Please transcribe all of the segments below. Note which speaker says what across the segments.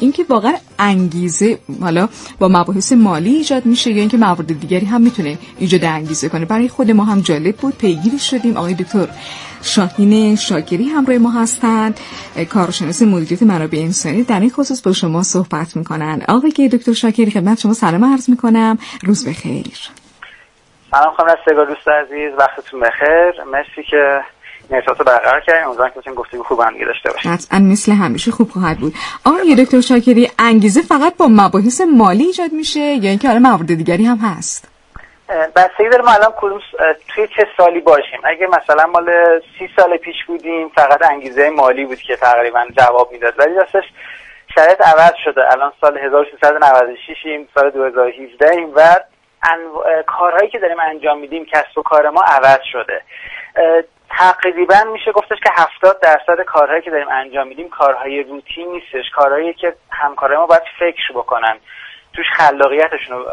Speaker 1: اینکه واقعا انگیزه حالا با مباحث مالی ایجاد میشه یا اینکه موارد دیگری هم می‌تونه ایجاد انگیزه کنه. برای خود ما هم جالب بود پیگیری شدیم. آقای دکتر شاهین شاکری همراه ما هستند. کارشناس مدیریت منابع انسانی در این خصوص با شما صحبت می‌کنن. آقای دکتر شاکری خدمت شما سلام عرض می‌کنم. روز بخیر.
Speaker 2: سلام خانم رستگار دوست عزیز. وقتتون بخیر. مرسی که ارتباط برقرار کردیم امیدوارم که گفتگو خوب هم داشته باشیم
Speaker 1: قطعا مثل همیشه خوب خواهد بود. آقای دکتر شاکری انگیزه فقط با مباحث مالی ایجاد میشه یا اینکه حالا موارد دیگری هم هست؟
Speaker 2: بستگی داره ما الان کدوم توی چه سالی باشیم. اگه مثلا مال سی سال پیش بودیم فقط انگیزه مالی بود که تقریبا جواب می‌داد. ولی راستش شرایط عوض شده. الان سال 1396 ایم سال 2017 ایم و کارهایی که داریم انجام میدیم کسب و کار ما عوض شده. تقریبا میشه گفتش که 70 درصد کارهایی که داریم انجام میدیم کارهای روتین نیستش. کارهایی که همکارای ما باید فکر بکنن. توش خلاقیتشون رو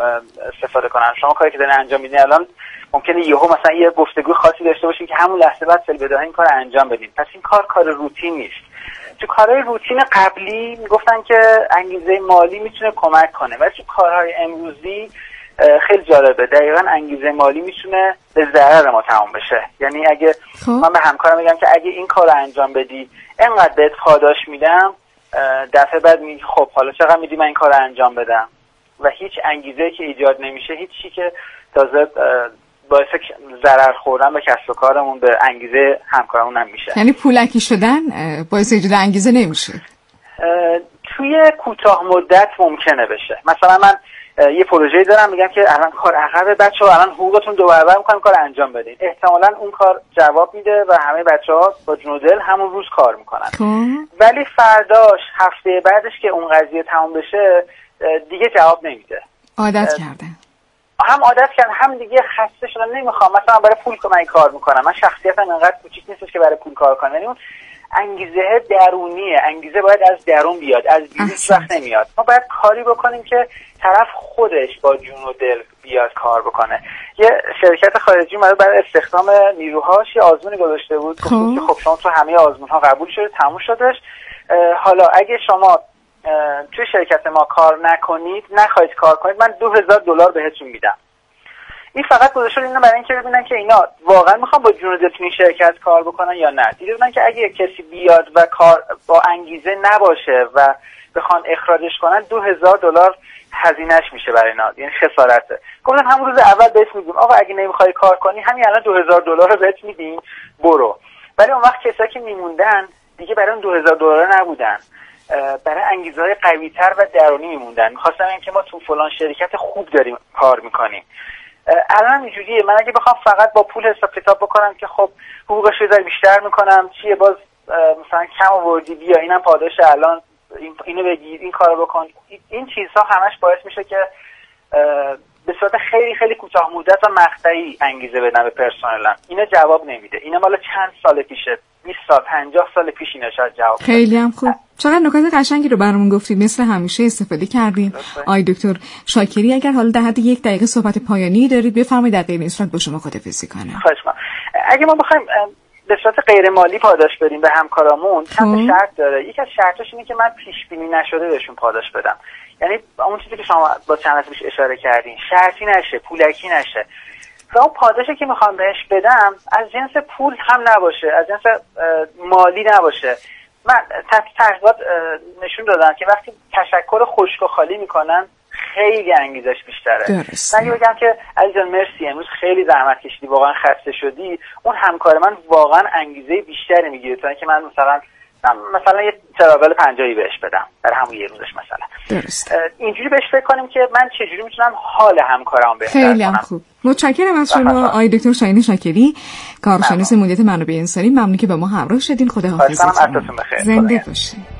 Speaker 2: استفاده کنن. شما کاری که دارین انجام میدین الان ممکنه یهو مثلا یه گفتگو خاصی داشته باشین که همون لحظه بعد فل بداهه این کار انجام بدین. پس این کار کار روتین نیست. تو کارهای روتین قبلی می‌گفتن که انگیزه مالی می‌تونه کمک کنه. ولی تو کارهای امروزی خیلی جالبه. دقیقا انگیزه مالی می‌تونه به ضرر ما تمام بشه. یعنی اگه خب. من به همکارم میگم که اگه این کار انجام بدی انقدر بهت پاداش میدم دفعه بعد میگی خب حالا چقدر میدی من این کار انجام بدم؟ و هیچ انگیزه که ایجاد نمیشه هیچی که تازه باعث ضرر خوردن به کسب و کارمون به انگیزه همکارمون هم میشه
Speaker 1: یعنی پولکی شدن باعث ایجاد انگیزه نمیشه.
Speaker 2: توی کوتاه مدت ممکنه بشه. مثلا من یه پروژه دارم میگم که الان کار عقب بچه ها الان حقوقتون دو برابر می‌کنن کار انجام بدین. احتمالا اون کار جواب میده و همه بچه ها با جنودل همون روز کار می‌کنن.
Speaker 1: خب.
Speaker 2: ولی فرداش هفته بعدش که اون قضیه تمام بشه دیگه جواب نمیده.
Speaker 1: عادت کردن.
Speaker 2: هم عادت کردن هم دیگه خسته شدن. نمی‌خوام. مثلا برای پول که من کار می‌کنم. من شخصیتم انقدر کوچیک نیستش که برای پول کار کنم. یعنی اون انگیزه درونیه. انگیزه باید از درون بیاد از بیرون وقت نمیاد. ما باید کاری بکنیم که طرف خودش با جون و دل بیاد کار بکنه. یه شرکت خارجی اومده برای استخدام نیروهاش. یه آزمونی گذاشته بود. خب. که خب شما تو همه آزمون ها قبول شده تموم شدش. حالا اگه شما توی شرکت ما کار نکنید نخواهید کار کنید من دو هزار دلار بهتون میدم. این فقط گذاشته اینا برای اینکه ببینن که اینا واقعا می‌خوان با جون دلتون شرکت کار بکنن یا نه. دیدن که اگه کسی بیاد و کار با انگیزه نباشه و بخوان اخراجش کنن دو هزار دلار هزینهش میشه برای اینا. یعنی خسارته. گفتن همون روز اول بهش میگیم آقا اگه نمی‌خوای کار کنی همین الان دو هزار دلار بهت میدیم برو. ولی اون وقت کسایی که میموندن دیگه برای اون دو هزار دلار نبودن. برای انگیزه های قوی تر و درونی میموندن. می‌خواستم اینکه ما تو فلان شرکت خوب داریم کار می‌کنیم. الان اینجوریه. من اگه بخوام فقط با پول حساب کتاب بکنم که خب حقوقش رو بیشتر می‌کنم چیه؟ باز مثلا کم آوردی بیا اینم پاداش الان. اینو بگیر این کارو بکن. این چیزها همش باعث میشه که به صورت خیلی خیلی کوتاه مدت و مقطعی انگیزه بدن به پرسنلم. اینا جواب نمیده. اینا مال چند سال پیشه؟ 20 سال 50 سال پیش اینا شاید جواب
Speaker 1: خیلی هم خوب. چقدر نکات قشنگی رو برامون گفتید. مثل همیشه استفاده کردیم آی دکتر شاکری اگر حالا در حد یک دقیقه صحبت پایانی دارید بفرمایید در غیر این صورت با شما خدافظی کنم.
Speaker 2: خواهش اگه ما بخوایم به صورت غیر مالی پاداش بدیم به همکارامون چند خب. شرط داره. یکی از شرطش اینه که من پیش بینی نشده بهشون پاداش بدم. یعنی اون چیزی که شما با چند پیش اشاره کردین شرطی نشه پولکی نشه. و اون پاداشی که می‌خوام بهش بدم از جنس پول هم نباشه از جنس مالی نباشه. من تحقیقات نشون دادن که وقتی تشکر خشک و خالی می‌کنن خیلی انگیزش بیشتره.
Speaker 1: درست.
Speaker 2: من بگم که عزیزان مرسی. امروز خیلی زحمت کشیدی واقعا خسته شدی. اون همکار من واقعا انگیزه بیشتری می‌گیره تا اینکه من مثلا مثلا یه تراول پنجایی بهش بدم. در همون یه روزش مثلا.
Speaker 1: درست
Speaker 2: اینجوری بهش فکر کنیم که من چجوری می‌تونم حال همکارم بهتر
Speaker 1: خیلی هم خوب. متشکرم از شما آقای دکتر شاهین شاکری کارشناس مدیریت منابع انسانی. ممنون که با ما همراه شدین. خدا حافظتون
Speaker 2: زنده باشید